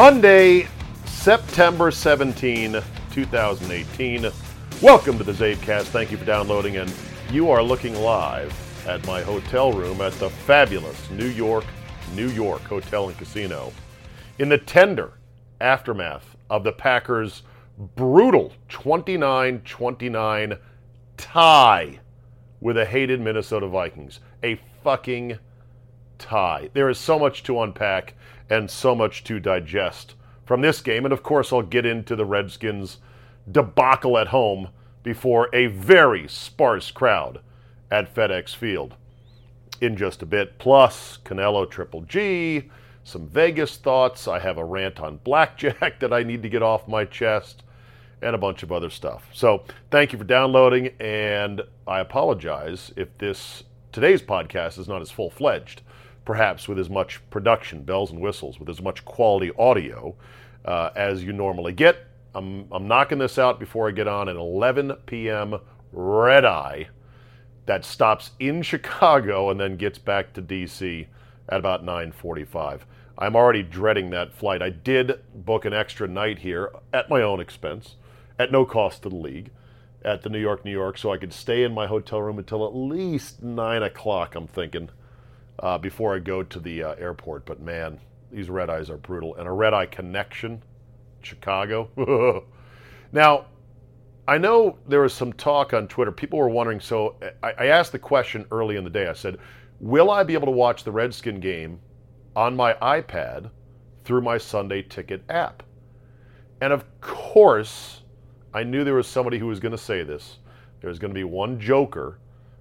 Monday, September 17, 2018. Welcome to the Zabecast. Thank you for downloading, and you are looking live at my hotel room at the fabulous New York, New York Hotel and Casino in the tender aftermath of the Packers' brutal 29 29 tie with the hated Minnesota Vikings. A fucking tie. There is so much to unpack and so much to digest from this game. And of course, I'll get into the Redskins' debacle at home before a very sparse crowd at FedEx Field in just a bit. Plus, Canelo Triple G, some Vegas thoughts. I have a rant on blackjack that I need to get off my chest, and a bunch of other stuff. So, thank you for downloading, and I apologize if this today's podcast is not as full fledged perhaps with as much production, bells and whistles, with as much quality audio uh, as you normally get. I'm, I'm knocking this out before I get on an 11 p.m. red eye that stops in Chicago and then gets back to D.C. at about 9:45. I'm already dreading that flight. I did book an extra night here at my own expense, at no cost to the league, at the New York, New York, so I could stay in my hotel room until at least nine o'clock. I'm thinking uh, before I go to the uh, airport. But man, these red eyes are brutal. And a red eye connection, Chicago. now, I know there was some talk on Twitter. People were wondering. So I, I asked the question early in the day. I said, "Will I be able to watch the Redskin game on my iPad through my Sunday Ticket app?" And of course, I knew there was somebody who was going to say this. There was going to be one joker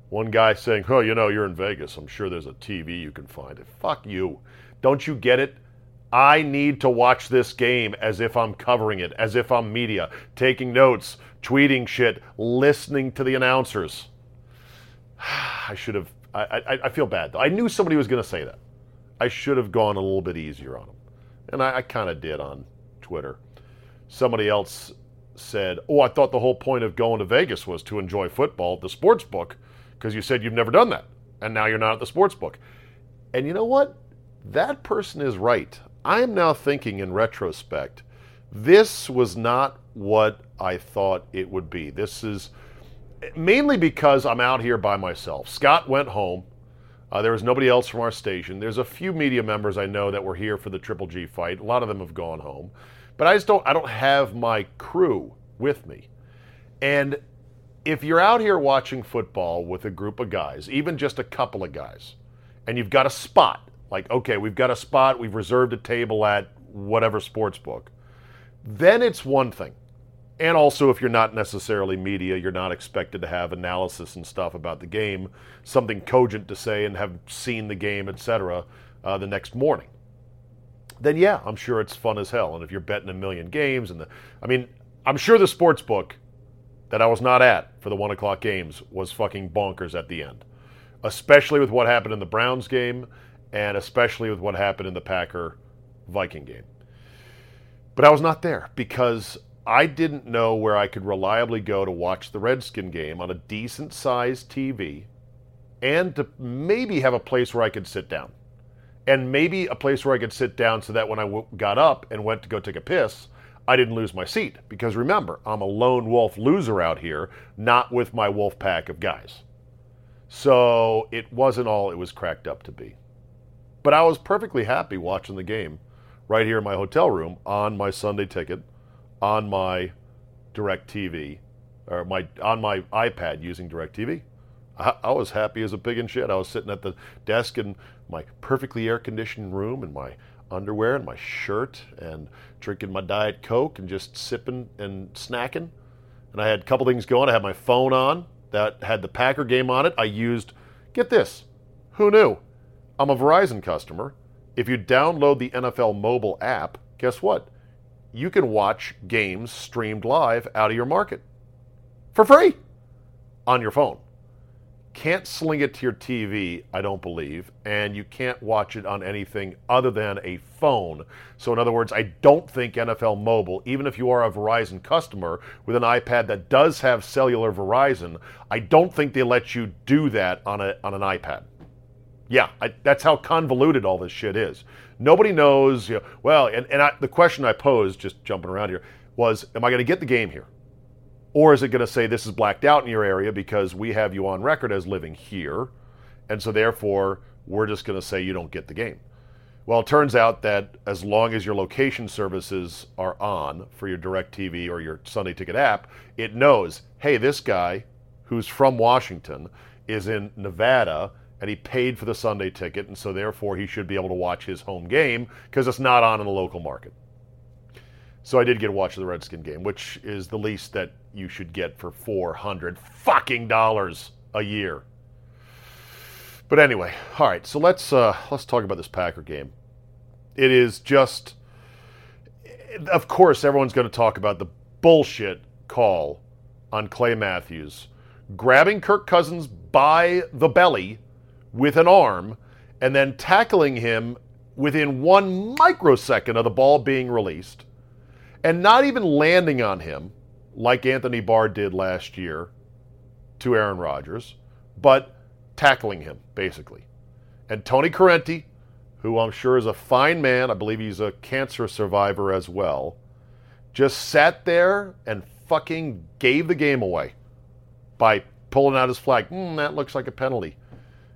one guy saying, Oh, you know, you're in Vegas. I'm sure there's a TV you can find it. Fuck you. Don't you get it? I need to watch this game as if I'm covering it, as if I'm media, taking notes, tweeting shit, listening to the announcers. I should have. I, I, I, feel bad though. I knew somebody was going to say that. I should have gone a little bit easier on them, And I, I kind of did on Twitter. Somebody else said, Oh, I thought the whole point of going to Vegas was to enjoy football the sports book because you said you've never done that and now you're not at the sports book. And you know what? That person is right. I am now thinking in retrospect, this was not what I thought it would be. This is mainly because I'm out here by myself. Scott went home. Uh, there was nobody else from our station. There's a few media members I know that were here for the Triple G fight. A lot of them have gone home, but I just don't. I don't have my crew with me, and if you're out here watching football with a group of guys, even just a couple of guys, and you've got a spot, like, okay, we've got a spot, we've reserved a table at whatever sports book, then it's one thing. And also, if you're not necessarily media, you're not expected to have analysis and stuff about the game, something cogent to say, and have seen the game, etc., uh, the next morning. Then yeah, I'm sure it's fun as hell. And if you're betting a million games, and the, I mean, I'm sure the sports book that I was not at for the one o'clock games was fucking bonkers at the end, especially with what happened in the Browns game and especially with what happened in the Packer Viking game. But I was not there because I didn't know where I could reliably go to watch the Redskin game on a decent sized TV and to maybe have a place where I could sit down. And maybe a place where I could sit down so that when I w- got up and went to go take a piss, I didn't lose my seat because remember, I'm a lone wolf loser out here, not with my wolf pack of guys. So it wasn't all it was cracked up to be. But I was perfectly happy watching the game right here in my hotel room on my Sunday ticket, on my DirecTV, or my on my iPad using DirecTV. I, I was happy as a pig in shit. I was sitting at the desk in my perfectly air conditioned room in my underwear and my shirt and drinking my Diet Coke and just sipping and snacking. And I had a couple things going. I had my phone on that had the Packer game on it. I used, get this, who knew? I'm a Verizon customer. if you download the NFL mobile app, guess what? You can watch games streamed live out of your market for free on your phone. Can't sling it to your TV, I don't believe, and you can't watch it on anything other than a phone. So, in other words, I don't think NFL Mobile, even if you are a Verizon customer with an iPad that does have cellular Verizon, I don't think they let you do that on, a, on an iPad. Yeah, I, that's how convoluted all this shit is. Nobody knows. You know, well, and, and I, the question I posed, just jumping around here, was Am I going to get the game here? Or is it going to say this is blacked out in your area because we have you on record as living here? And so therefore, we're just going to say you don't get the game. Well, it turns out that as long as your location services are on for your DirecTV or your Sunday Ticket app, it knows, hey, this guy who's from Washington is in Nevada and he paid for the Sunday ticket, and so therefore he should be able to watch his home game because it's not on in the local market. So I did get to watch the Redskin game, which is the least that you should get for 400 fucking dollars a year. But anyway, all right, so let's uh, let's talk about this Packer game. It is just of course everyone's going to talk about the bullshit call on Clay Matthews grabbing Kirk Cousins by the belly with an arm and then tackling him within one microsecond of the ball being released and not even landing on him like Anthony Barr did last year to Aaron Rodgers, but tackling him, basically. And Tony Corrente, who I'm sure is a fine man, I believe he's a cancer survivor as well, just sat there and fucking gave the game away by pulling out his flag. Mm, that looks like a penalty.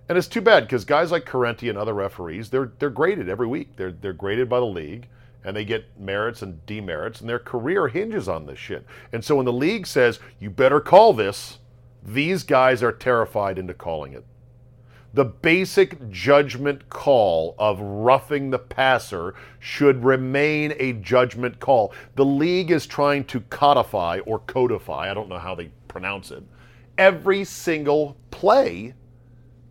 And it's too bad because guys like Corrente and other referees, they're they're graded every week. They're they're graded by the league and they get merits and demerits, and their career hinges on this shit. And so when the league says, you better call this, these guys are terrified into calling it. The basic judgment call of roughing the passer should remain a judgment call. The league is trying to codify or codify, I don't know how they pronounce it, every single play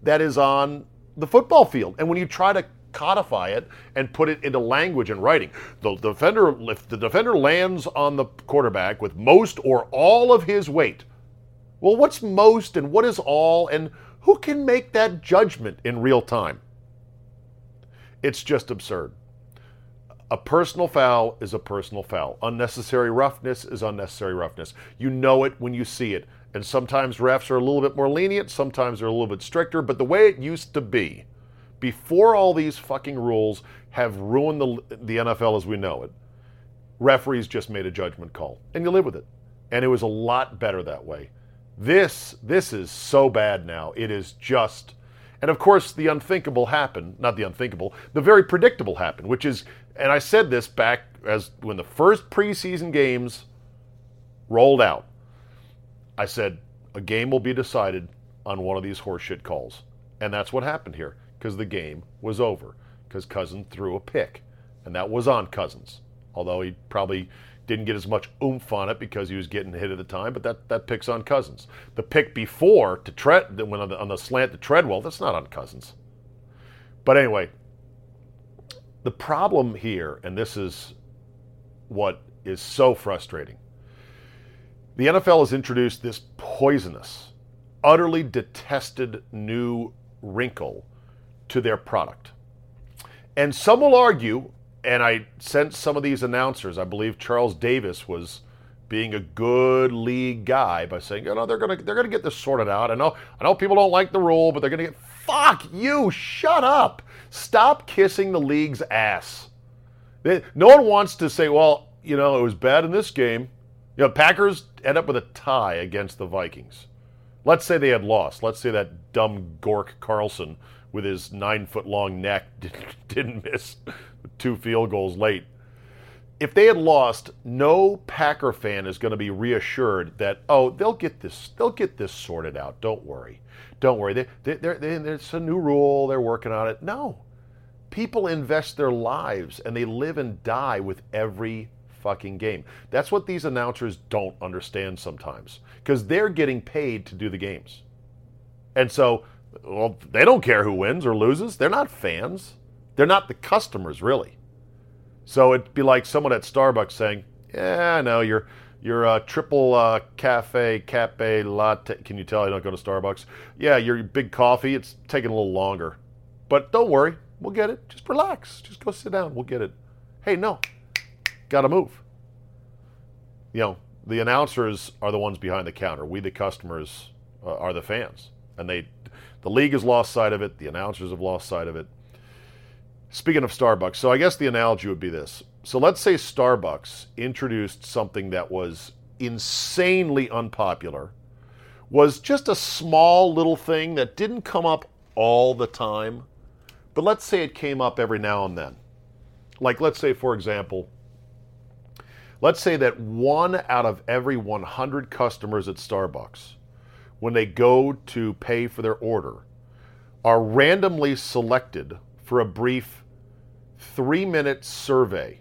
that is on the football field. And when you try to codify it and put it into language and writing. The defender, if the defender lands on the quarterback with most or all of his weight, well, what's most and what is all, and who can make that judgment in real time? It's just absurd. A personal foul is a personal foul. Unnecessary roughness is unnecessary roughness. You know it when you see it. And sometimes refs are a little bit more lenient, sometimes they're a little bit stricter, but the way it used to be, before all these fucking rules have ruined the, the NFL as we know it, referees just made a judgment call, and you live with it. And it was a lot better that way. This this is so bad now. It is just and of course the unthinkable happened, not the unthinkable, the very predictable happened, which is and I said this back as when the first preseason games rolled out. I said a game will be decided on one of these horseshit calls. And that's what happened here because the game was over because Cousins threw a pick, and that was on Cousins. Although he probably didn't get as much oomph on it because he was getting hit at the time, but that, that pick's on Cousins. The pick before to Tread, when on the, on the slant to Treadwell, that's not on Cousins. But anyway, the problem here, and this is what is so frustrating, the NFL has introduced this poisonous, utterly detested new wrinkle to their product. And some will argue, and I sent some of these announcers, I believe Charles Davis was being a good league guy by saying, you know, they're gonna they're gonna get this sorted out. I know I know people don't like the rule, but they're gonna get fuck you, shut up. Stop kissing the league's ass. no one wants to say, well, you know, it was bad in this game. You know, Packers end up with a tie against the Vikings. Let's say they had lost. Let's say that dumb Gork Carlson with his nine foot long neck didn't miss two field goals late. If they had lost, no Packer fan is going to be reassured that oh they'll get this they'll get this sorted out. Don't worry, don't worry. They, they, they're, they, it's a new rule. They're working on it. No, people invest their lives and they live and die with every fucking game. That's what these announcers don't understand sometimes because they're getting paid to do the games. And so well, they don't care who wins or loses. They're not fans. They're not the customers, really. So it'd be like someone at Starbucks saying, "Yeah, I know your your uh, triple uh, cafe cafe latte. Can you tell I don't go to Starbucks? Yeah, your big coffee. It's taking a little longer, but don't worry, we'll get it. Just relax. Just go sit down. We'll get it. Hey, no, got to move. You know, the announcers are the ones behind the counter. We, the customers, uh, are the fans, and they, the league has lost sight of it. The announcers have lost sight of it. Speaking of Starbucks, so I guess the analogy would be this. So let's say Starbucks introduced something that was insanely unpopular, was just a small little thing that didn't come up all the time, but let's say it came up every now and then. Like, let's say, for example, let's say that one out of every 100 customers at Starbucks, when they go to pay for their order, are randomly selected for a brief three minute survey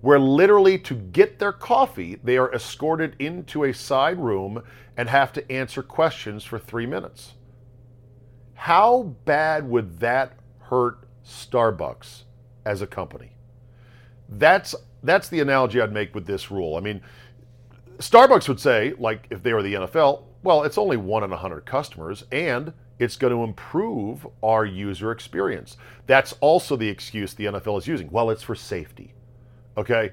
where literally to get their coffee, they are escorted into a side room and have to answer questions for three minutes. How bad would that hurt Starbucks as a company? That's that's the analogy I'd make with this rule. I mean, Starbucks would say, like if they were the NFL, well, it's only one in a hundred customers, and it's going to improve our user experience. That's also the excuse the NFL is using. Well, it's for safety. Okay?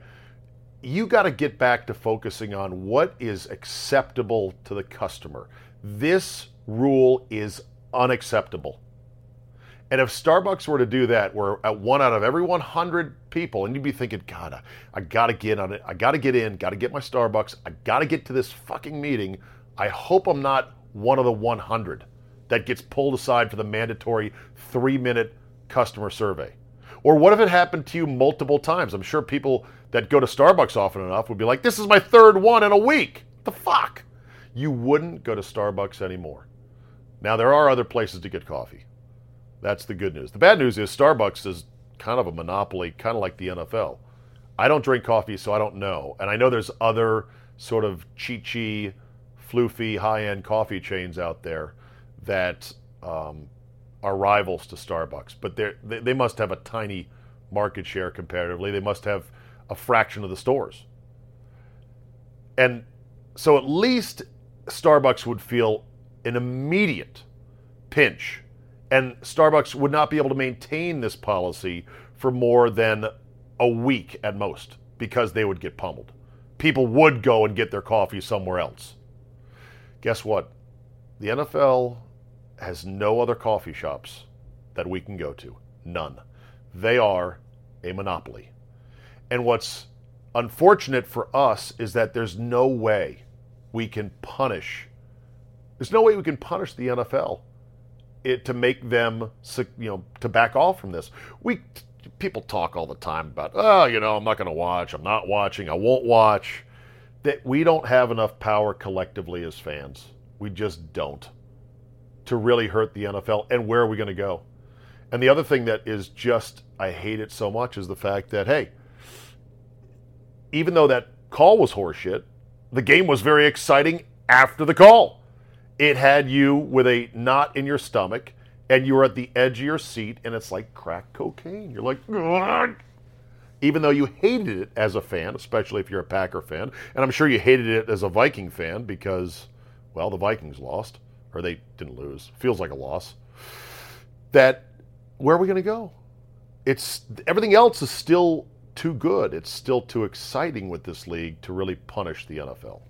You got to get back to focusing on what is acceptable to the customer. This rule is unacceptable. And if Starbucks were to do that, where at one out of every 100 people, and you'd be thinking, God, I, I got to get on it. I got to get in, got to get my Starbucks. I got to get to this fucking meeting. I hope I'm not one of the 100 that gets pulled aside for the mandatory three minute customer survey. Or what if it happened to you multiple times? I'm sure people that go to Starbucks often enough would be like, this is my third one in a week. the fuck? You wouldn't go to Starbucks anymore. Now, there are other places to get coffee. That's the good news. The bad news is Starbucks is kind of a monopoly, kind of like the NFL. I don't drink coffee, so I don't know. And I know there's other sort of chi-chi, floofy, high-end coffee chains out there that um, are rivals to Starbucks, but they they must have a tiny market share comparatively. They must have a fraction of the stores. And so at least Starbucks would feel an immediate pinch and Starbucks would not be able to maintain this policy for more than a week at most because they would get pummeled. People would go and get their coffee somewhere else. Guess what? The NFL has no other coffee shops that we can go to. None. They are a monopoly. And what's unfortunate for us is that there's no way we can punish there's no way we can punish the NFL it to make them you know to back off from this. We people talk all the time about oh you know I'm not going to watch I'm not watching I won't watch that we don't have enough power collectively as fans. We just don't to really hurt the NFL and where are we going to go? And the other thing that is just I hate it so much is the fact that hey even though that call was horseshit, the game was very exciting after the call. It had you with a knot in your stomach, and you were at the edge of your seat, and it's like crack cocaine. You're like, Ugh! Even though you hated it as a fan, especially if you're a Packer fan, and I'm sure you hated it as a Viking fan because, well, the Vikings lost, or they didn't lose. Feels like a loss. That where are we going to go? It's everything else is still too good. It's still too exciting with this league to really punish the NFL.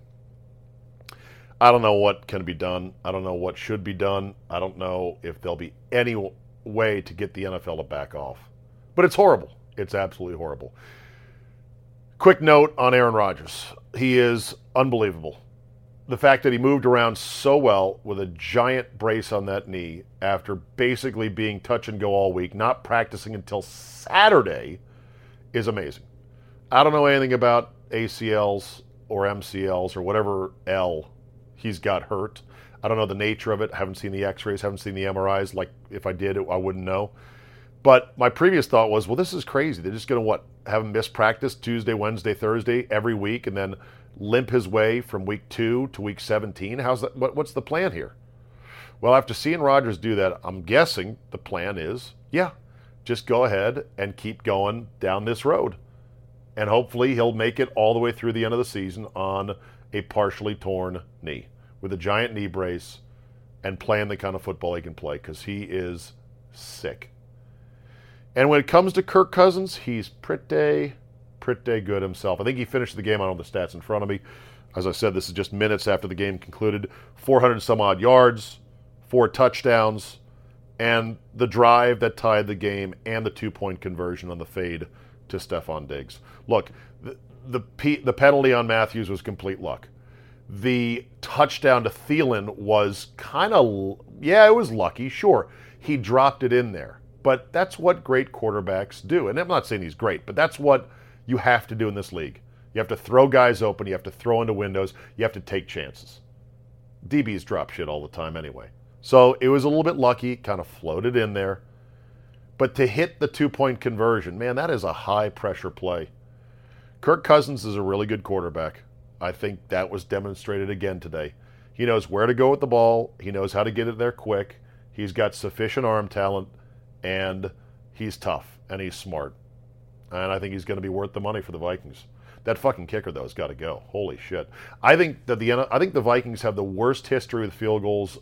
I don't know what can be done. I don't know what should be done. I don't know if there'll be any way to get the NFL to back off. But it's horrible. It's absolutely horrible. Quick note on Aaron Rodgers. He is unbelievable. The fact that he moved around so well with a giant brace on that knee after basically being touch and go all week, not practicing until Saturday, is amazing. I don't know anything about ACLs or MCLs or whatever L he's got hurt. I don't know the nature of it. I haven't seen the X-rays, haven't seen the MRIs. Like if I did, I wouldn't know. But my previous thought was, well, this is crazy. They're just going to what have him miss practice Tuesday, Wednesday, Thursday every week, and then limp his way from week two to week 17. How's that? What, what's the plan here? Well, after seeing Rodgers do that, I'm guessing the plan is, yeah, just go ahead and keep going down this road. And hopefully he'll make it all the way through the end of the season on a partially torn knee with a giant knee brace and playing the kind of football he can play because he is sick. And when it comes to Kirk Cousins, he's pretty, pretty good himself. I think he finished the game. I don't have the stats in front of me. As I said, this is just minutes after the game concluded. 400 some odd yards, four touchdowns, and the drive that tied the game and the two point conversion on the fade to Stefon Diggs. Look, the, the, the penalty on Matthews was complete luck. The touchdown to Thielen was kind of, yeah, it was lucky, sure. He dropped it in there. But that's what great quarterbacks do. And I'm not saying he's great, but that's what you have to do in this league. You have to throw guys open, you have to throw into windows, you have to take chances. DBs drop shit all the time anyway. So it was a little bit lucky, kind of floated in there. But to hit the two point conversion, man, that is a high pressure play. Kirk Cousins is a really good quarterback. I think that was demonstrated again today. He knows where to go with the ball, he knows how to get it there quick, he's got sufficient arm talent and he's tough and he's smart. And I think he's going to be worth the money for the Vikings. That fucking kicker though has got to go. Holy shit! I think that the I think the Vikings have the worst history with field goals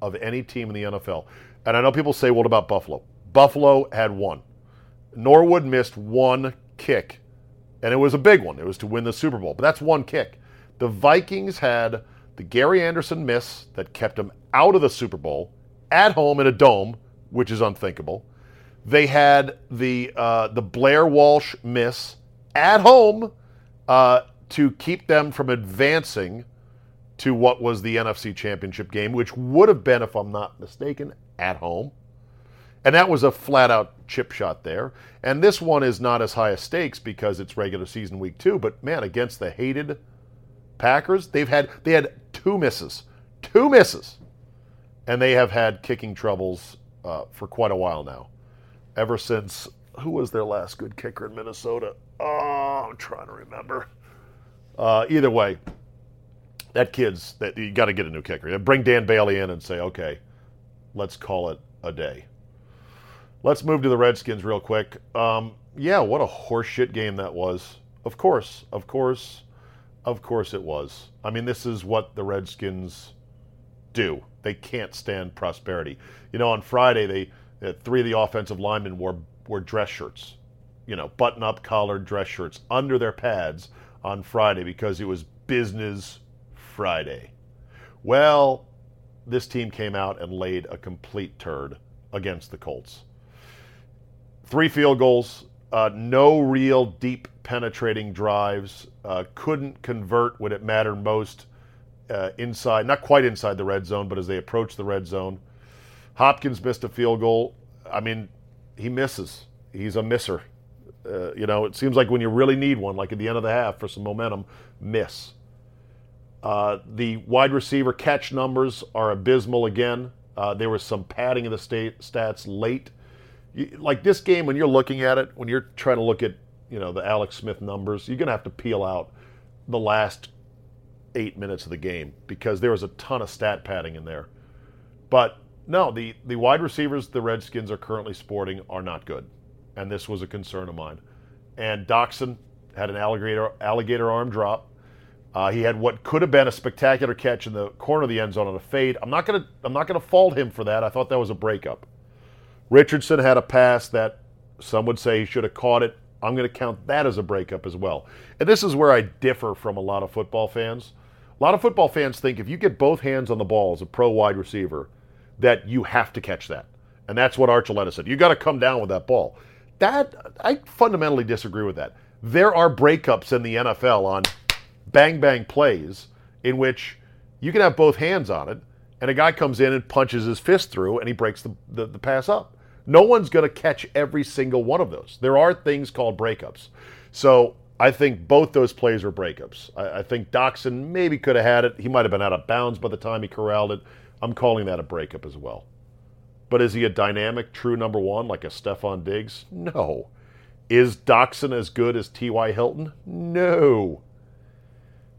of any team in the NFL. And I know people say, "What about Buffalo?" Buffalo had one. Norwood missed one kick, and it was a big one. It was to win the Super Bowl, but that's one kick. The Vikings had the Gary Anderson miss that kept them out of the Super Bowl at home in a dome which is unthinkable. They had the uh, the Blair Walsh miss at home uh, to keep them from advancing to what was the NFC Championship game, which would have been, if I'm not mistaken, at home. And that was a flat out chip shot there. And this one is not as high a stakes because it's regular season week two. But man, against the hated Packers, they've had they had two misses, two misses, and they have had kicking troubles uh, for quite a while now. Ever since, who was their last good kicker in Minnesota? Oh, I'm trying to remember. Uh, either way, that kid's that you got to get a new kicker. Bring Dan Bailey in and say, okay, let's call it a day. Let's move to the Redskins real quick. Um, yeah, what a horseshit game that was. Of course, of course, of course it was. I mean, this is what the Redskins do. They can't stand prosperity. You know, on Friday, they uh, three of the offensive linemen wore wore dress shirts, you know, button up collared dress shirts under their pads on Friday because it was Business Friday. Well, this team came out and laid a complete turd against the Colts. Three field goals, uh, no real deep penetrating drives, uh, couldn't convert when it mattered most uh, inside, not quite inside the red zone, but as they approach the red zone. Hopkins missed a field goal. I mean, he misses. He's a misser. Uh, you know, it seems like when you really need one, like at the end of the half for some momentum, miss. Uh, the wide receiver catch numbers are abysmal again. Uh, there was some padding of the state stats late. You, like this game, when you're looking at it, when you're trying to look at you know the Alex Smith numbers, you're gonna have to peel out the last eight minutes of the game because there was a ton of stat padding in there. But no, the, the wide receivers the Redskins are currently sporting are not good. And this was a concern of mine. And Doctson had an alligator, alligator arm drop. Uh, he had what could have been a spectacular catch in the corner of the end zone on a fade. I'm not gonna I'm not gonna fault him for that. I thought that was a breakup. Richardson had a pass that some would say he should have caught it. I'm going to count that as a breakup as well. And this is where I differ from a lot of football fans. A lot of football fans think if you get both hands on the ball as a pro wide receiver, that you have to catch that. And that's what Archuleta said. You got to come down with that ball. That I fundamentally disagree with that. There are breakups in the NFL on bang bang plays in which you can have both hands on it, and a guy comes in and punches his fist through and he breaks the, the, the pass up. No one's going to catch every single one of those. There are things called breakups. So I think both those plays were breakups. I, I think Doctson maybe could have had it. He might have been out of bounds by the time he corralled it. I'm calling that a breakup as well. But is he a dynamic, true number one like a Stefon Diggs? No. Is Doctson as good as T.Y. Hilton? No.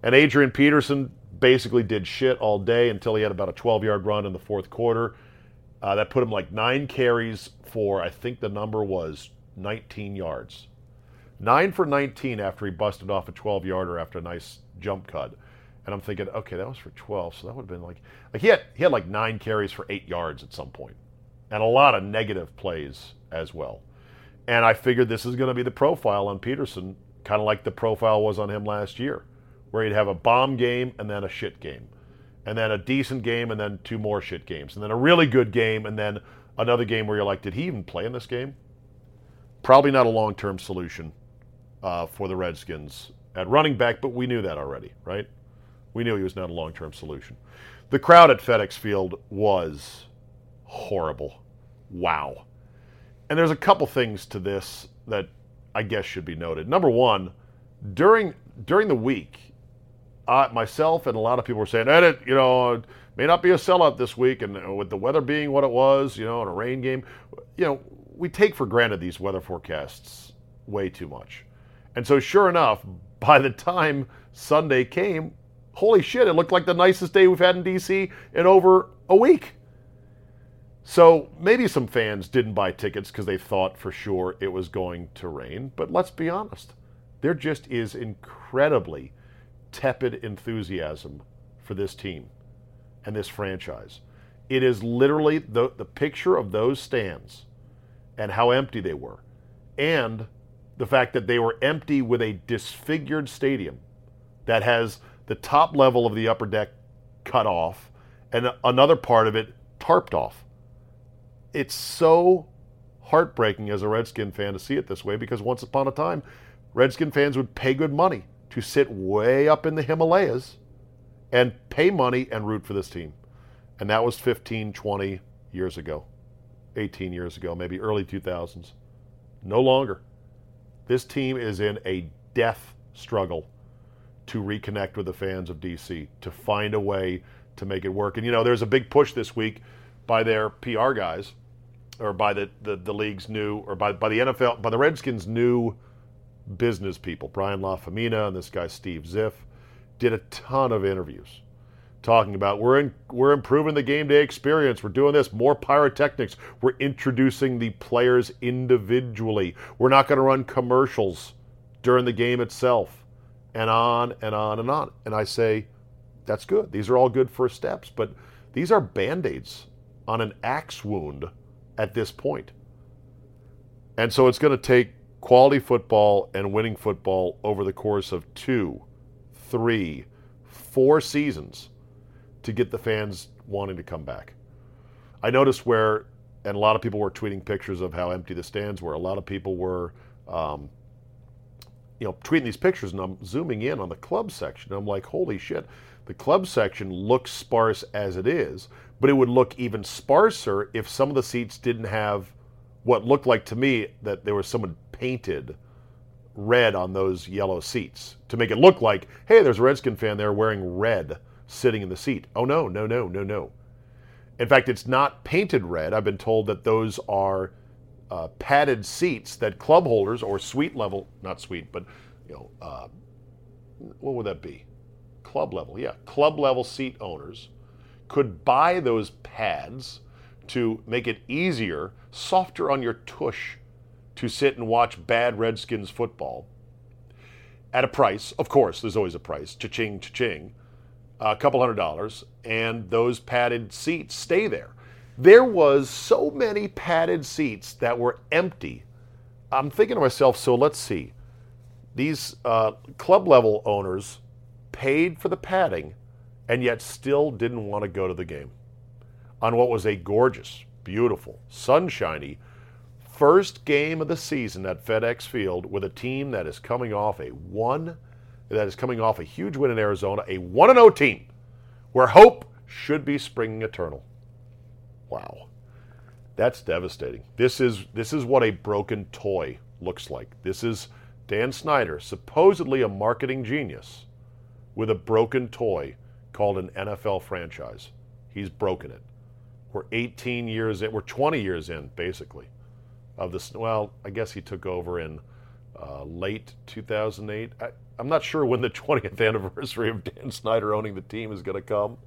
And Adrian Peterson basically did shit all day until he had about a 12 yard run in the fourth quarter. Uh, that put him like nine carries for, I think the number was 19 yards. Nine for 19 after he busted off a 12 yarder after a nice jump cut. And I'm thinking, okay, that was for 12, so that would have been like, like he had he had like nine carries for eight yards at some point. and a lot of negative plays as well. And I figured this is going to be the profile on Peterson, kind of like the profile was on him last year, where he'd have a bomb game and then a shit game, and then a decent game and then two more shit games, and then a really good game and then another game where you're like, did he even play in this game? Probably not a long-term solution uh, for the Redskins at running back, but we knew that already, right? We knew he was not a long term solution. The crowd at FedEx Field was horrible. Wow. And there's a couple things to this that I guess should be noted. Number one, during during the week, uh, myself and a lot of people were saying, "Edit, you know, may not be a sellout this week," and with the weather being what it was, you know, in a rain game, you know, we take for granted these weather forecasts way too much. And so, sure enough, by the time Sunday came, holy shit, it looked like the nicest day we've had in DC in over a week. So maybe some fans didn't buy tickets because they thought for sure it was going to rain. But let's be honest, there just is incredibly tepid enthusiasm for this team and this franchise. It is literally the, the picture of those stands and how empty they were, and the fact that they were empty with a disfigured stadium that has the top level of the upper deck cut off and another part of it tarped off. It's so heartbreaking as a Redskin fan to see it this way because once upon a time, Redskin fans would pay good money to sit way up in the Himalayas and pay money and root for this team. And that was 15, 20 years ago, 18 years ago, maybe early 2000s. No longer. This team is in a death struggle to reconnect with the fans of DC, to find a way to make it work. And you know, there's a big push this week by their PR guys, or by the, the, the league's new, or by, by the NFL, by the Redskins' new business people. Brian Lafemina and this guy Steve Ziff did a ton of interviews talking about we're in, we're improving the game day experience. We're doing this more pyrotechnics. We're introducing the players individually. We're not going to run commercials during the game itself and on and on and on. And I say, that's good. These are all good first steps, but these are band aids on an axe wound at this point. And so it's going to take quality football and winning football over the course of two, three, four seasons to get the fans wanting to come back. I noticed where, and a lot of people were tweeting pictures of how empty the stands were. A lot of people were um, you know, tweeting these pictures and I'm zooming in on the club section. I'm like, holy shit, the club section looks sparse as it is, but it would look even sparser if some of the seats didn't have what looked like to me that there was someone painted red on those yellow seats to make it look like, hey, there's a Redskin fan there wearing red sitting in the seat. Oh, no, no, no, no, no. In fact, it's not painted red. I've been told that those are uh, padded seats that club holders or suite level, not suite, but you know, uh, what would that be? Club level, yeah, club level seat owners could buy those pads to make it easier, softer on your tush to sit and watch bad Redskins football at a price. Of course, there's always a price. Cha-ching, cha-ching. A couple hundred dollars, and those padded seats stay there there was so many padded seats that were empty. I'm thinking to myself, so let's see. These uh, club level owners paid for the padding and yet still didn't want to go to the game on what was a gorgeous, beautiful, sunshiny first game of the season at FedEx Field with a team that is coming off a one that is coming off a huge win in Arizona, a 1 0 team where hope should be springing eternal. Wow. That's devastating. This is this is what a broken toy looks like. This is Dan Snyder, supposedly a marketing genius, with a broken toy called an NFL franchise. He's broken it. We're 18 years in, we're 20 years in, basically, of this. Well, I guess he took over in uh, late 2008. I, I'm not sure when the 20th anniversary of Dan Snyder owning the team is going to come.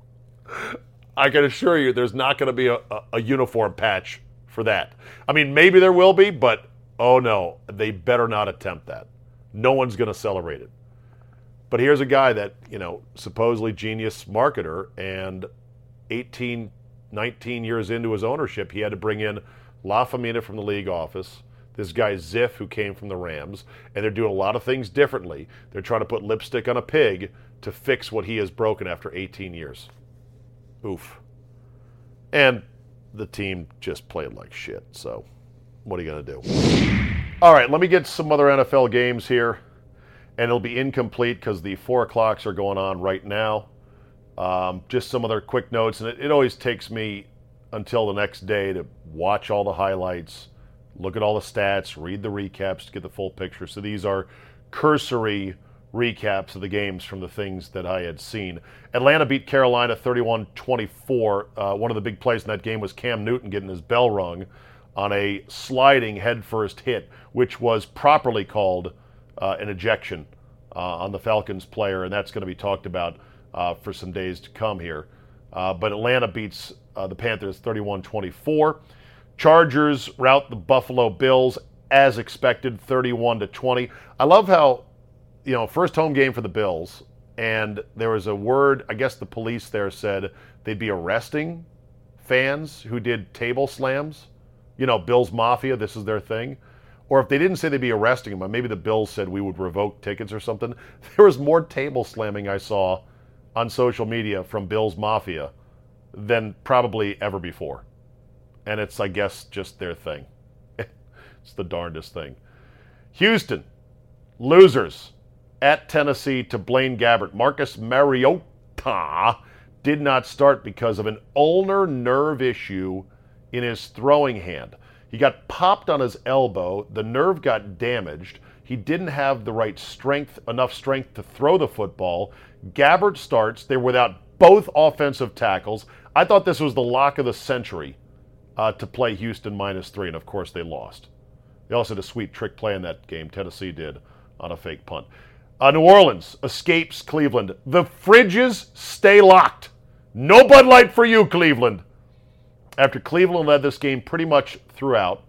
I can assure you there's not going to be a, a, a uniform patch for that. I mean, maybe there will be, but oh no, they better not attempt that. No one's going to celebrate it. But here's a guy that, you know, supposedly genius marketer, and 18, 19 years into his ownership, he had to bring in Lafemina from the league office, this guy Ziff, who came from the Rams, and they're doing a lot of things differently. They're trying to put lipstick on a pig to fix what he has broken after 18 years. Oof. And the team just played like shit. So, what are you going to do? All right, let me get some other NFL games here. And it'll be incomplete because the four o'clocks are going on right now. Um, just some other quick notes. And it, it always takes me until the next day to watch all the highlights, look at all the stats, read the recaps to get the full picture. So these are cursory recaps of the games from the things that I had seen. Atlanta beat Carolina 31 24. Uh, one of the big plays in that game was Cam Newton getting his bell rung on a sliding headfirst hit, which was properly called uh, an ejection uh, on the Falcons player, and that's going to be talked about uh, for some days to come here. Uh, but Atlanta beats the Panthers 31 24. Chargers rout the Buffalo Bills as expected 31 to 20. I love how you know, first home game for the Bills, and there was a word, I guess the police there said they'd be arresting fans who did table slams. You know, Bills Mafia, this is their thing. Or if they didn't say they'd be arresting them, maybe the Bills said we would revoke tickets or something. There was more table slamming I saw on social media from Bills Mafia than probably ever before. And it's, I guess, just their thing. it's the darndest thing. Houston, losers at Tennessee to Blaine Gabbert. Marcus Mariota did not start because of an ulnar nerve issue in his throwing hand. He got popped on his elbow, the nerve got damaged. He didn't have the right strength, enough strength to throw the football. Gabbert starts. They're without both offensive tackles. I thought this was the lock of the century uh, to play Houston minus three, and of course they lost. They also had a sweet trick play in that game. Tennessee did on a fake punt. Uh, New Orleans escapes Cleveland. The fridges stay locked. No Bud Light for you, Cleveland. After Cleveland led this game pretty much throughout,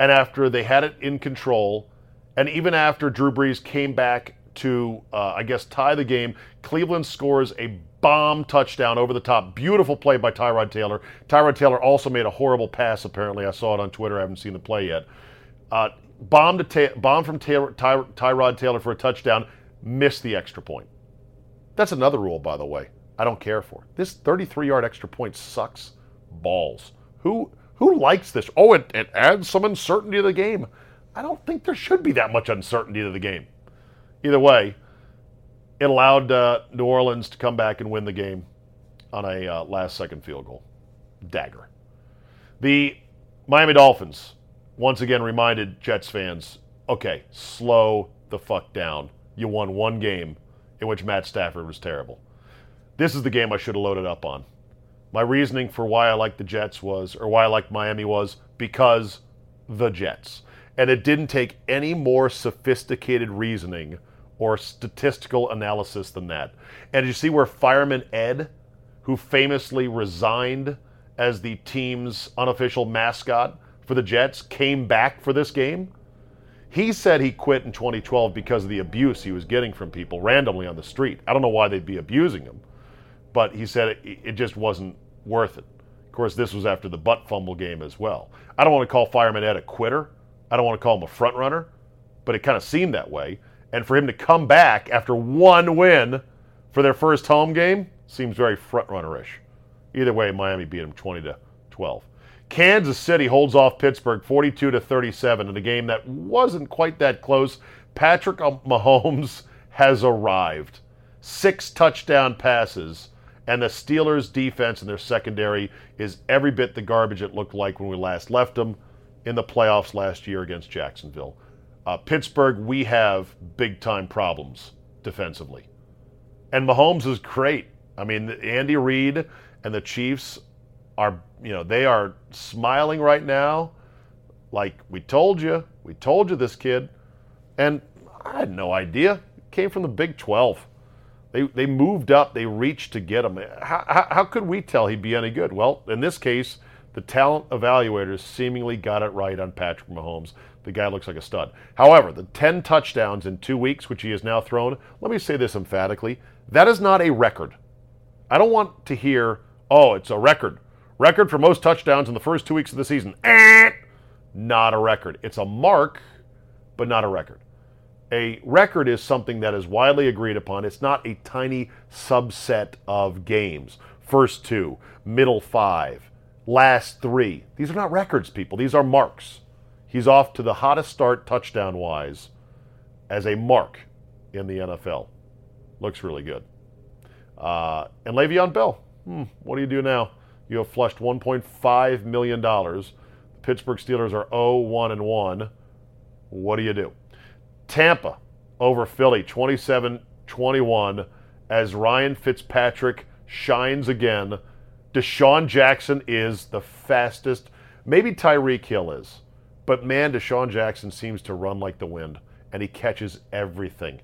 and after they had it in control, and even after Drew Brees came back to, uh, I guess, tie the game, Cleveland scores a bomb touchdown over the top. Beautiful play by Tyrod Taylor. Tyrod Taylor also made a horrible pass, apparently. I saw it on Twitter. I haven't seen the play yet. Uh, bomb, to ta- bomb from Taylor, Ty- Tyrod Taylor for a touchdown, missed the extra point. That's another rule, by the way. I don't care for. This 33 yard extra point sucks balls. Who who likes this? Oh, it, it adds some uncertainty to the game. I don't think there should be that much uncertainty to the game. Either way, it allowed uh, New Orleans to come back and win the game on a uh, last second field goal. Dagger. The Miami Dolphins once again reminded Jets fans okay, slow the fuck down. You won one game in which Matt Stafford was terrible. This is the game I should have loaded up on. My reasoning for why I liked the Jets was, or why I liked Miami was, because the Jets. And it didn't take any more sophisticated reasoning or statistical analysis than that. And you see where Fireman Ed, who famously resigned as the team's unofficial mascot for the Jets, came back for this game? He said he quit in 2012 because of the abuse he was getting from people randomly on the street. I don't know why they'd be abusing him but he said it, it just wasn't worth it. Of course, this was after the butt fumble game as well. I don't want to call Fireman Ed a quitter. I don't want to call him a front runner, but it kind of seemed that way. And for him to come back after one win for their first home game seems very front runnerish. Either way, Miami beat him 20 to 12. Kansas City holds off Pittsburgh 42 to 37 in a game that wasn't quite that close. Patrick Mahomes has arrived. Six touchdown passes and the Steelers' defense and their secondary is every bit the garbage it looked like when we last left them in the playoffs last year against Jacksonville. Uh, Pittsburgh, we have big time problems defensively. And Mahomes is great. I mean, Andy Reid and the Chiefs are, you know, they are smiling right now like, we told you, we told you this kid. And I had no idea. Came from the Big 12. They, they moved up, they reached to get him. How, how, how could we tell he'd be any good? Well, in this case, the talent evaluators seemingly got it right on Patrick Mahomes. The guy looks like a stud. However, the 10 touchdowns in two weeks, which he has now thrown, let me say this emphatically that is not a record. I don't want to hear, oh, it's a record. Record for most touchdowns in the first two weeks of the season. Eh, not a record. It's a mark, but not a record. A record is something that is widely agreed upon. It's not a tiny subset of games. First two, middle five, last three. These are not records, people. These are marks. He's off to the hottest start touchdown wise as a mark in the NFL. Looks really good. Uh, and Le'Veon Bell, hmm, what do you do now? You have flushed $1.5 million. The Pittsburgh Steelers are 0 1 and 1. What do you do? Tampa over Philly 27 21 as Ryan Fitzpatrick shines again. DeSean Jackson is the fastest. Maybe Tyreek Hill is. But man, DeSean Jackson seems to run like the wind and he catches everything.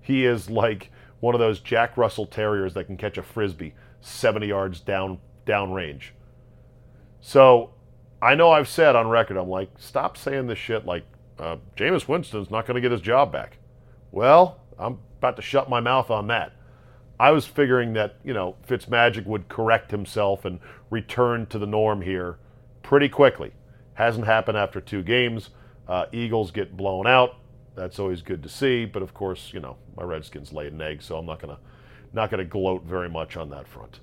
He is like one of those Jack Russell Terriers that can catch a frisbee 70 yards down downrange. So I know I've said on record, I'm like, stop saying this shit like uh, Jameis Winston's not going to get his job back. Well, I'm about to shut my mouth on that. I was figuring that, you know, Fitzmagic would correct himself and return to the norm here pretty quickly. Hasn't happened after two games. Uh, Eagles get blown out. That's always good to see. But of course, you know, my Redskins laid an egg, so I'm not gonna not gonna gloat very much on that front.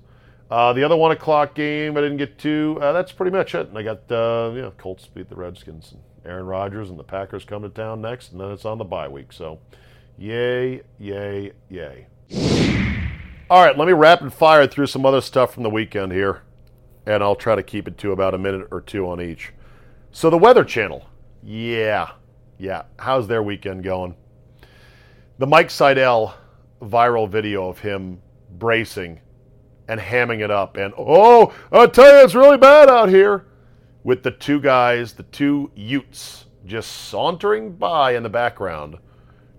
Uh, the other one o'clock game I didn't get to. Uh, that's pretty much it. And I got uh, you know Colts beat the Redskins. And Aaron Rodgers and the Packers come to town next, and then it's on the bye week. So, yay, yay, yay. All right, let me rapid fire through some other stuff from the weekend here, and I'll try to keep it to about a minute or two on each. So, the Weather Channel. Yeah, yeah. How's their weekend going? The Mike Seidel viral video of him bracing and hamming it up, and oh, I tell you, it's really bad out here with the two guys, the two Utes, just sauntering by in the background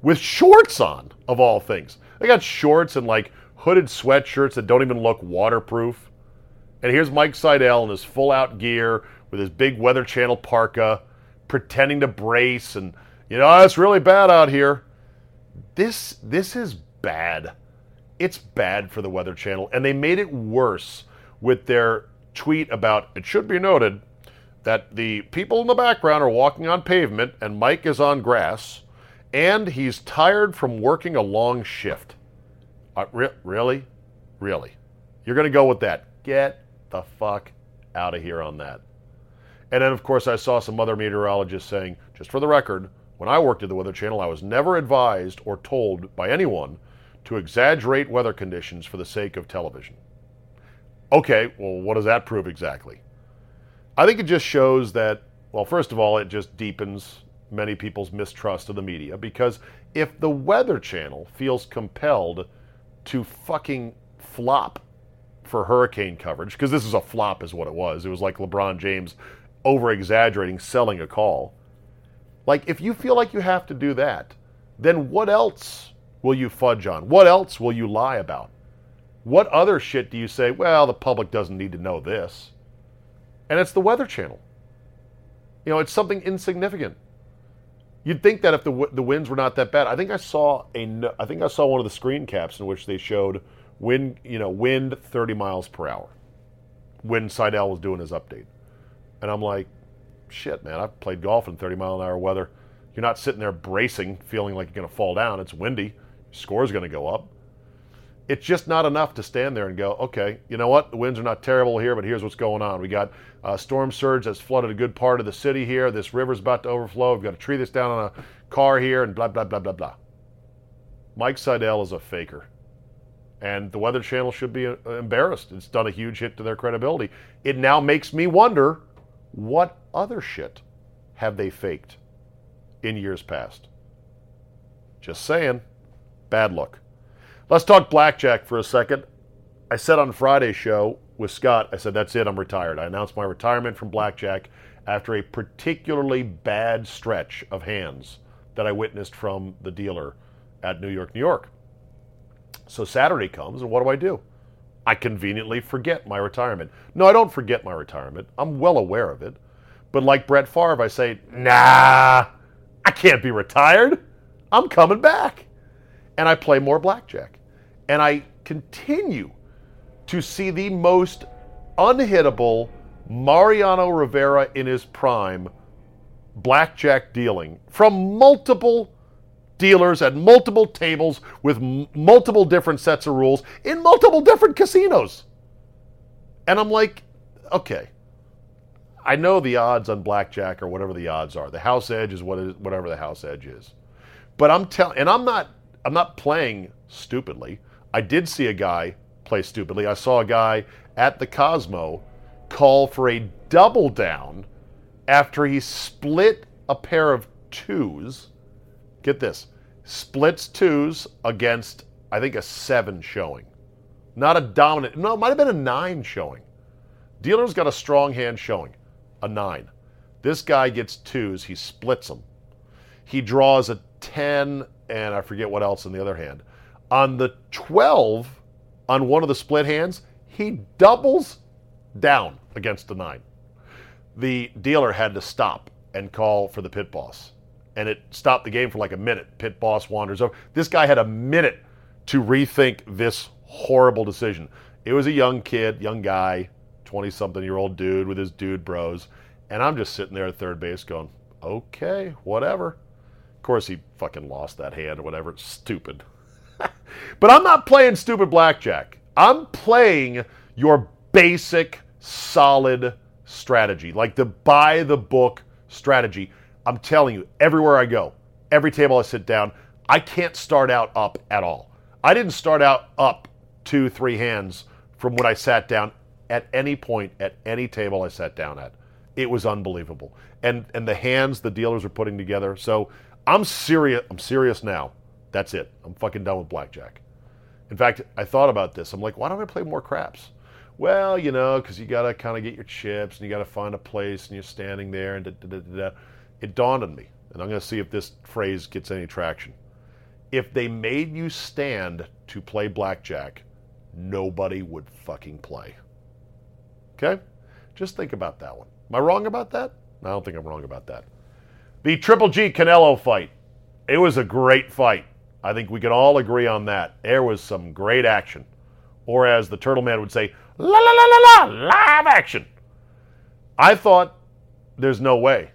with shorts on, of all things. They got shorts and like hooded sweatshirts that don't even look waterproof. And here's Mike Seidel in his full out gear with his big Weather Channel parka, pretending to brace and, you know, it's really bad out here. This this is bad. It's bad for the Weather Channel, and they made it worse with their tweet about it should be noted that the people in the background are walking on pavement and Mike is on grass, and he's tired from working a long shift. Uh, re- really? Really? You're going to go with that. Get the fuck out of here on that. And then, of course, I saw some other meteorologists saying, just for the record, when I worked at the Weather Channel, I was never advised or told by anyone to exaggerate weather conditions for the sake of television. Okay, well, what does that prove exactly? I think it just shows that, well, first of all, it just deepens many people's mistrust of the media because if the Weather Channel feels compelled to fucking flop for hurricane coverage, because this is a flop, is what it was. It was like LeBron James over exaggerating, selling a call. Like, if you feel like you have to do that, then what else will you fudge on? What else will you lie about? What other shit do you say, well, the public doesn't need to know this? and it's the Weather Channel. You know, it's something insignificant. You'd think that if the the winds were not that bad, I think I saw a I think I saw one of the screen caps in which they showed wind you know wind 30 miles per hour when Seidel was doing his update, and I'm like, shit, man, I've played golf in 30 mile an hour weather. You're not sitting there bracing, feeling like you're going to fall down. It's windy. Score's going to go up it's just not enough to stand there and go, okay, you know what? The winds are not terrible here, but here's what's going on. We got a storm surge that's flooded a good part of the city here. This river's about to overflow. We've got a tree that's down on a car here, and blah, blah, blah, blah, blah. Mike Seidel is a faker. And the Weather Channel should be uh, embarrassed. It's done a huge hit to their credibility. It now makes me wonder what other shit have they faked in years past? Just saying. Bad luck. Let's talk blackjack for a second. I said on Friday's show with Scott, I said, that's it, I'm retired. I announced my retirement from blackjack after a particularly bad stretch of hands that I witnessed from the dealer at New York, New York. So Saturday comes, and what do I do? I conveniently forget my retirement. No, I don't forget my retirement. I'm well aware of it. But like Brett Favre, I say, nah, I can't be retired. I'm coming back. And I play more blackjack. And I continue to see the most unhittable Mariano Rivera in his prime blackjack dealing from multiple dealers at multiple tables with m- multiple different sets of rules in multiple different casinos. And I'm like, okay, I know the odds on blackjack or whatever the odds are. The house edge is what is whatever the house edge is. But I'm telling, and I'm not, I'm not playing stupidly. I did see a guy play stupidly. I saw a guy at the Cosmo call for a double down after he split a pair of twos. Get this splits twos against, I think, a seven showing. Not a dominant, no, it might have been a nine showing. Dealer's got a strong hand showing, a nine. This guy gets twos, he splits them. He draws a 10, and I forget what else in the other hand. On the 12, on one of the split hands, he doubles down against the nine. The dealer had to stop and call for the pit boss. And it stopped the game for like a minute. Pit boss wanders over. This guy had a minute to rethink this horrible decision. It was a young kid, young guy, 20 something year old dude with his dude bros. And I'm just sitting there at third base going, okay, whatever. Of course, he fucking lost that hand or whatever. It's stupid. but I'm not playing stupid blackjack. I'm playing your basic, solid strategy, like the buy the book strategy. I'm telling you, everywhere I go, every table I sit down, I can't start out up at all. I didn't start out up two, three hands from when I sat down at any point at any table I sat down at. It was unbelievable. And and the hands the dealers are putting together. So I'm serious I'm serious now. That's it. I'm fucking done with blackjack. In fact, I thought about this. I'm like, why don't I play more craps? Well, you know, because you got to kind of get your chips and you got to find a place and you're standing there and da, da, da, it dawned on me, and I'm going to see if this phrase gets any traction. If they made you stand to play blackjack, nobody would fucking play. Okay? Just think about that one. Am I wrong about that? I don't think I'm wrong about that. The Triple G Canelo fight. It was a great fight. I think we can all agree on that. There was some great action. Or as the Turtle Man would say, La la la la la, live action. I thought there's no way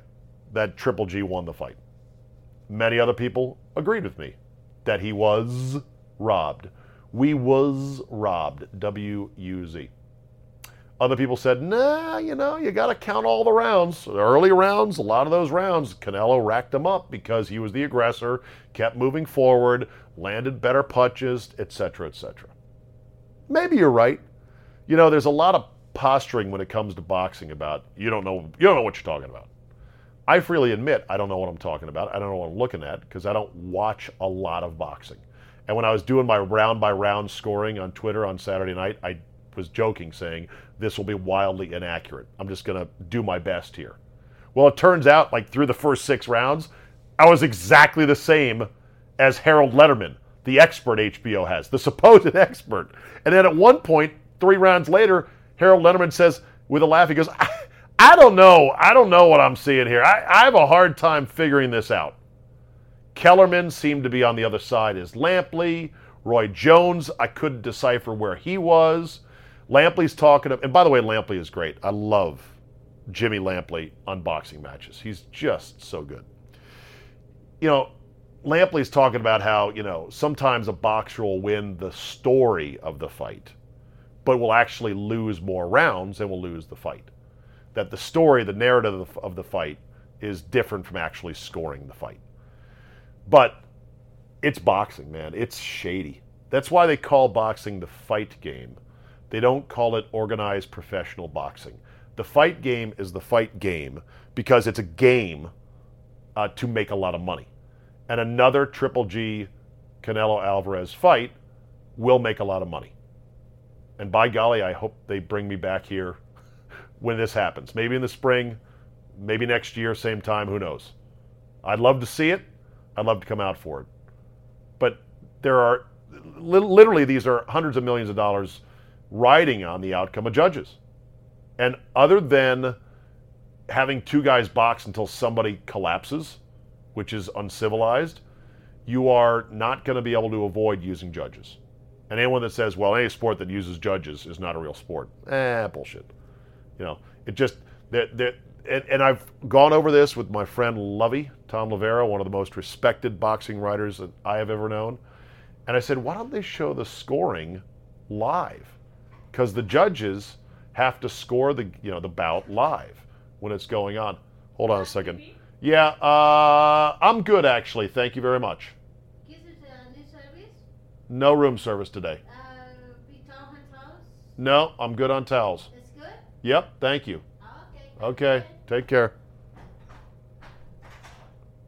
that Triple G won the fight. Many other people agreed with me that he was robbed. We was robbed. W U Z. Other people said, nah, you know, you got to count all the rounds. Early rounds, a lot of those rounds, Canelo racked them up because he was the aggressor, kept moving forward, landed better punches, etc., etc. Maybe you're right you know, there's a lot of posturing when it comes to boxing about you don't know you don't know what you're talking about. I freely admit I don't know what I'm talking about. I don't know what I'm looking at because I don't watch a lot of boxing. And when I was doing my round by round scoring on Twitter on Saturday night, I was joking saying this will be wildly inaccurate. I'm just going to do my best here. Well, it turns out like through the first 6 rounds, I was exactly the same as Harold Lederman, the expert HBO has, the supposed expert. And then at one point three rounds later, Harold Lederman says with a laugh, he goes, I, don't know. I don't know what I'm seeing here. I, I have a hard time figuring this out. Kellerman seemed to be on the other side as Lampley. Roy Jones, I couldn't decipher where he was. Lampley's talking, about, and by the way, Lampley is great. I love Jimmy Lampley on boxing matches. He's just so good. You know, Lampley's talking about how, you know, sometimes a boxer will win the story of the fight but will actually lose more rounds and will lose the fight. That the story, the narrative of the fight is different from actually scoring the fight. But it's boxing, man. It's shady. That's why they call boxing the fight game. They don't call it organized professional boxing. The fight game is the fight game because it's a game uh, to make a lot of money. And another Triple G Canelo Alvarez fight will make a lot of money. And by golly, I hope they bring me back here when this happens. Maybe in the spring, maybe next year, same time, who knows. I'd love to see it. I'd love to come out for it. But there are li- literally, these are hundreds of millions of dollars riding on the outcome of judges. And other than having two guys box until somebody collapses, which is uncivilized, you are not going to be able to avoid using judges. And anyone that says, well, any sport that uses judges is not a real sport, eh, bullshit. You know, it just, that, that, and, and I've gone over this with my friend Lovey, Thom Loverro, one of the most respected boxing writers that I have ever known. And I said, why don't they show the scoring live? Because the judges have to score the, you know, the bout live when it's going on. Hold on a second. Yeah, uh, I'm good actually. Thank you very much. This is a new service. No room service today. Uh. No, I'm good on towels. Yep, thank you. Okay. Okay, take care.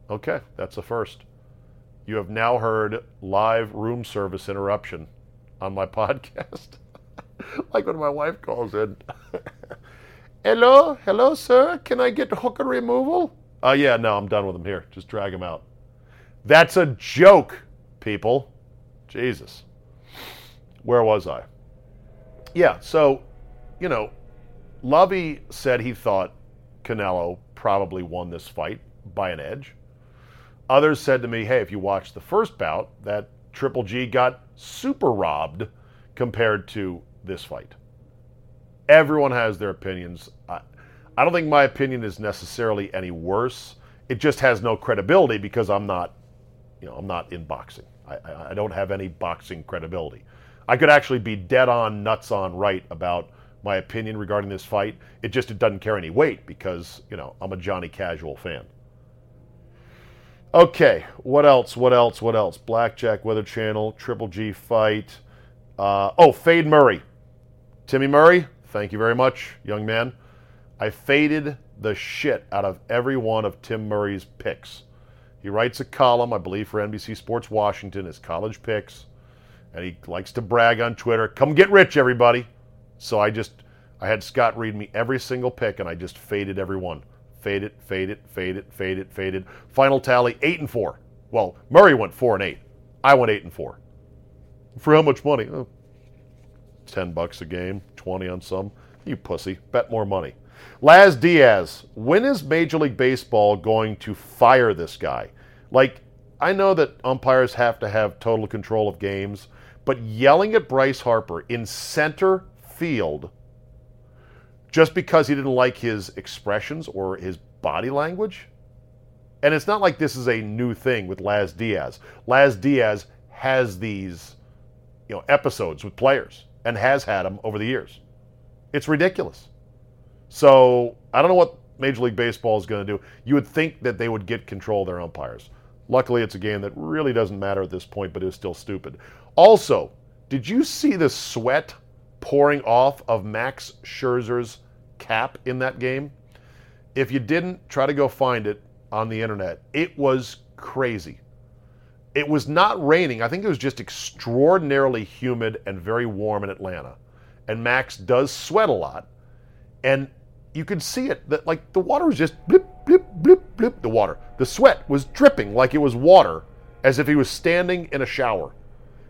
Okay, that's the first. You have now heard live room service interruption on my podcast. like when my wife calls in. hello, hello, sir. Can I get hooker removal? Oh, uh, yeah, no, I'm done with him here. Just drag him out. That's a joke, people. Jesus. Where was I? Yeah, so, you know, Lovey said he thought Canelo probably won this fight by an edge. Others said to me, hey, if you watch the first bout, that Triple G got super robbed compared to this fight. Everyone has their opinions. I, I don't think my opinion is necessarily any worse. It just has no credibility because I'm not, you know, I'm not in boxing. I, I don't have any boxing credibility. I could actually be dead on, nuts on right about my opinion regarding this fight. It just it doesn't carry any weight because, you know, I'm a Johnny Casual fan. Okay, what else? What else? What else? Blackjack Weather Channel, Triple G fight. Uh, oh, Fade Murray. Timmy Murray, thank you very much, young man. I faded the shit out of every one of Tim Murray's picks. He writes a column, I believe, for NBC Sports Washington, his college picks, and he likes to brag on Twitter. Come get rich, everybody. So I just, I had Scott read me every single pick, and I just faded every one. Fade it, fade it, fade it, fade it, faded. Final tally eight and four. Well, Murray went four and eight. I went eight and four. For how much money? Oh, 10 bucks a game, 20 on some. You pussy. Bet more money. Laz Diaz, when is Major League Baseball going to fire this guy? Like, I know that umpires have to have total control of games, but yelling at Bryce Harper in center field just because he didn't like his expressions or his body language? And it's not like this is a new thing with Laz Diaz. Laz Diaz has these, you know, episodes with players and has had them over the years. It's ridiculous. So I don't know what Major League Baseball is going to do. You would think that they would get control of their umpires. Luckily, it's a game that really doesn't matter at this point, but is still stupid. Also, did you see the sweat pouring off of Max Scherzer's cap in that game? If you didn't, try to go find it on the internet. It was crazy. It was not raining. I think it was just extraordinarily humid and very warm in Atlanta. And Max does sweat a lot. And you could see it that like the water was just blip, blip, blip, blip. The water. The sweat was dripping like it was water, as if he was standing in a shower.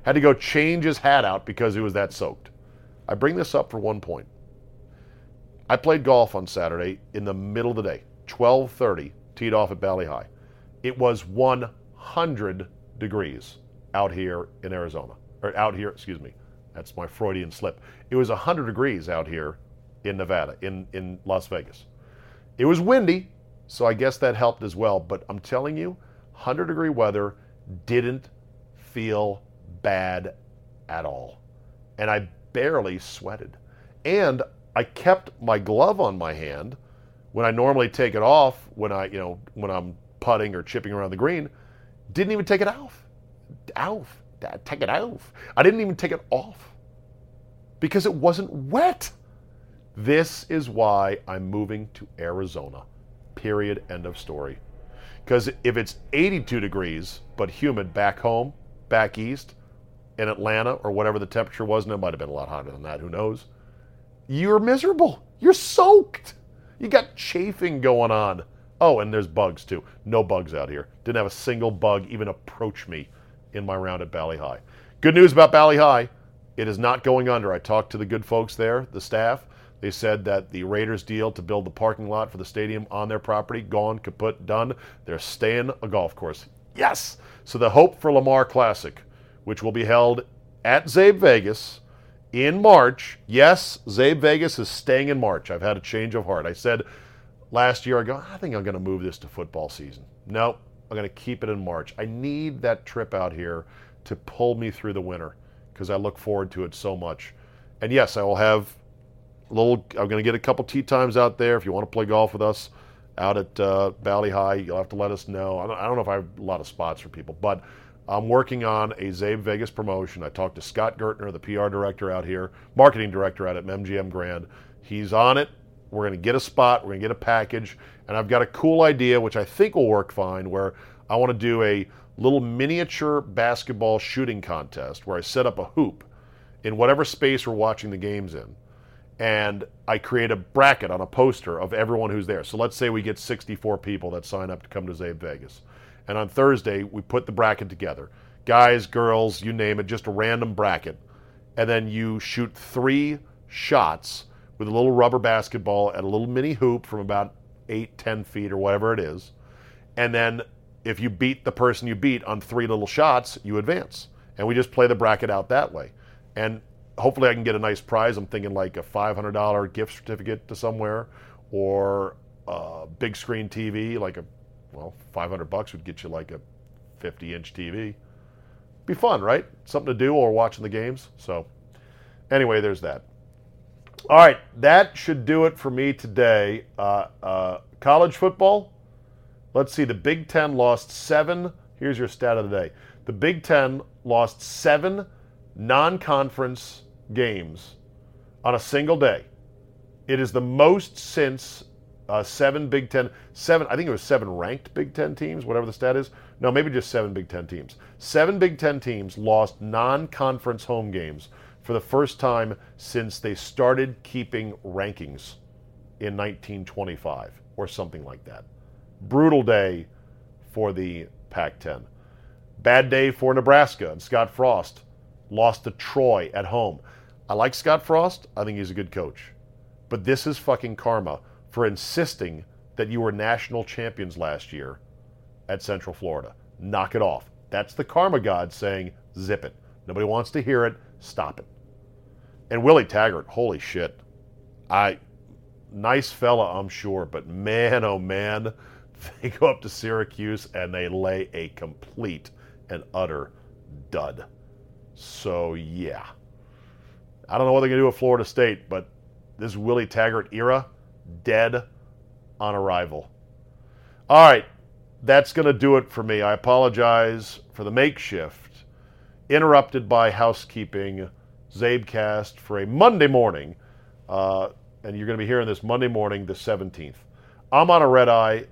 Had to go change his hat out because he was that soaked. I bring this up for one point. I played golf on Saturday in the middle of the day, 12:30, teed off at Bali Hai. It was 100 degrees out here in Arizona, or out here, excuse me. That's my Freudian slip. It was 100 degrees out here in Nevada, in, in Las Vegas. It was windy, so I guess that helped as well. But I'm telling you, 100 degree weather didn't feel bad at all. And I barely sweated. And I kept my glove on my hand when I normally take it off when I, you know, when I'm putting or chipping around the green. Didn't even take it off. Off. Take it off. I didn't even take it off because it wasn't wet. This is why I'm moving to Arizona. Period. End of story. Because if it's 82 degrees but humid back home, back east, in Atlanta or whatever the temperature was, and it might have been a lot hotter than that, who knows? You're miserable. You're soaked. You got chafing going on. Oh, and there's bugs too. No bugs out here. Didn't have a single bug even approach me in my round at Bali Hai. Good news about Bali Hai. It is not going under. I talked to the good folks there, the staff. They said that the Raiders deal to build the parking lot for the stadium on their property, gone, kaput, done. They're staying a golf course. Yes! So the Hope for Lamar Classic, which will be held at Zabe Vegas in March. Yes, Zabe Vegas is staying in March. I've had a change of heart. I said last year, I go, I think I'm going to move this to football season. No, I'm going to keep it in March. I need that trip out here to pull me through the winter because I look forward to it so much. And yes, I will have a little. I'm going to get a couple tee times out there. If you want to play golf with us out at uh, Bali Hai, you'll have to let us know. I don't, I don't know if I have a lot of spots for people, but I'm working on a Zabe Vegas promotion. I talked to Scott Gertner, the PR director out here, marketing director out at MGM Grand. He's on it. We're going to get a spot. We're going to get a package, and I've got a cool idea, which I think will work fine. Where I want to do a little miniature basketball shooting contest where I set up a hoop in whatever space we're watching the games in. And I create a bracket on a poster of everyone who's there. So let's say we get 64 people that sign up to come to Zabe Vegas. And on Thursday, we put the bracket together guys, girls, you name it, just a random bracket. And then you shoot three shots with a little rubber basketball at a little mini hoop from about eight, ten feet or whatever it is. And then if you beat the person you beat on three little shots, you advance. And we just play the bracket out that way. And hopefully I can get a nice prize. I'm thinking like a $500 gift certificate to somewhere or a big screen TV, like a, well, 500 bucks would get you like a 50 inch TV. Be fun, right? Something to do or watching the games. So, anyway, there's that. All right, that should do it for me today. Uh, uh, college football. Let's see. The Big Ten lost seven. Here's your stat of the day. The Big Ten lost seven non-conference games on a single day. It is the most since uh, seven Big Ten, seven. I think it was seven ranked Big Ten teams, whatever the stat is. No, maybe just seven Big Ten teams. Seven Big Ten teams lost non-conference home games for the first time since they started keeping rankings in 1925 or something like that. Brutal day for the Pac 10. Bad day for Nebraska and Scott Frost. Lost to Troy at home. I like Scott Frost. I think he's a good coach. But this is fucking karma for insisting that you were national champions last year at Central Florida. Knock it off. That's the karma god saying, zip it. Nobody wants to hear it. Stop it. And Willie Taggart, holy shit. I nice fella, I'm sure, but man oh man, they go up to Syracuse and they lay a complete and utter dud. So yeah. I don't know what they're gonna do at Florida State, but this Willie Taggart era, dead on arrival. All right, that's going to do it for me. I apologize for the makeshift, interrupted by housekeeping Zabecast for a Monday morning. Uh, and you're going to be hearing this Monday morning, the 17th. I'm on a red eye.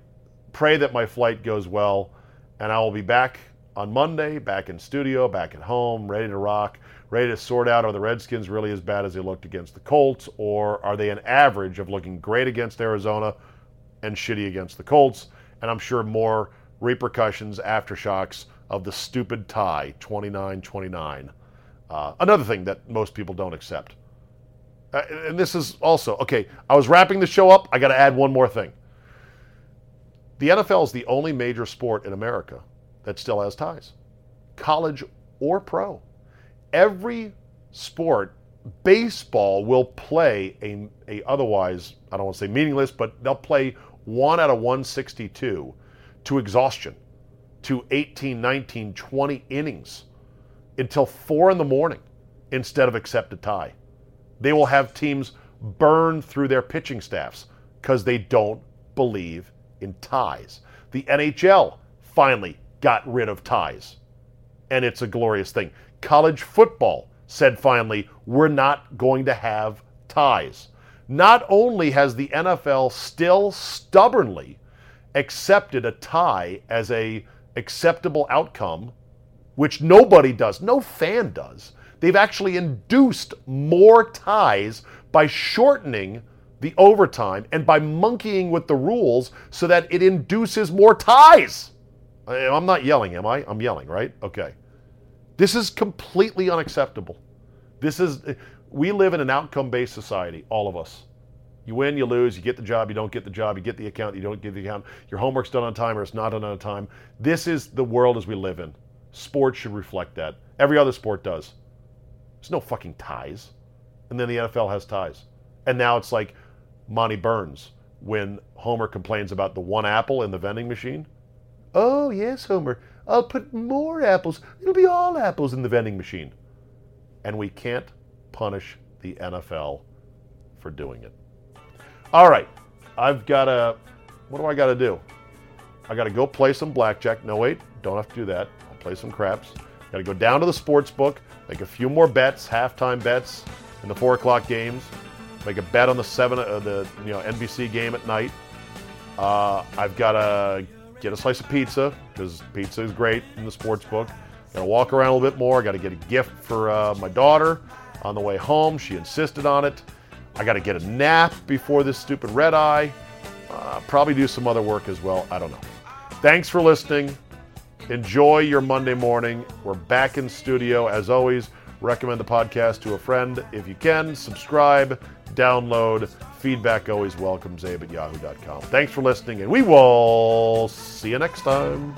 Pray that my flight goes well. And I will be back on Monday, back in studio, back at home, ready to rock, ready to sort out are the Redskins really as bad as they looked against the Colts, or are they an average of looking great against Arizona and shitty against the Colts? And I'm sure more repercussions, aftershocks of the stupid tie 29 29. Uh, another thing that most people don't accept. Uh, and this is also, okay, I was wrapping the show up. I got to add one more thing. The NFL is the only major sport in America that still has ties, college or pro. Every sport, baseball will play a, a otherwise, I don't want to say meaningless, but they'll play one out of 162 to exhaustion, to 18, 19, 20 innings until four in the morning instead of accept a tie. They will have teams burn through their pitching staffs because they don't believe in ties. The NHL finally got rid of ties, and it's a glorious thing. College football said finally, we're not going to have ties. Not only has the NFL still stubbornly accepted a tie as a acceptable outcome which nobody does, no fan does. They've actually induced more ties by shortening the overtime and by monkeying with the rules so that it induces more ties. I'm not yelling, am I? I'm yelling, right? Okay. This is completely unacceptable. This is, we live in an outcome based society, all of us. You win, you lose, you get the job, you don't get the job, you get the account, you don't get the account, your homework's done on time or it's not done on time. This is the world as we live in. Sports should reflect that. Every other sport does. There's no fucking ties. And then the NFL has ties. And now it's like Monty Burns when Homer complains about the one apple in the vending machine. Oh, yes, Homer, I'll put more apples. It'll be all apples in the vending machine. And we can't punish the NFL for doing it. All right, I've got to, what do I got to do? I got to go play some blackjack. No, wait, don't have to do that. I'll play some craps. Got to go down to the sports book, make a few more bets, halftime bets in the four o'clock games. Make a bet on the seven, uh, the you know NBC game at night. Uh, I've got to get a slice of pizza because pizza is great in the sports book. Got to walk around a little bit more. I Got to get a gift for uh, my daughter on the way home. She insisted on it. I got to get a nap before this stupid red eye. Uh, probably do some other work as well. I don't know. Thanks for listening. Enjoy your Monday morning. We're back in studio. As always, recommend the podcast to a friend if you can. Subscribe, download. Feedback always welcome. Zabe at yahoo.com. Thanks for listening, and we will see you next time.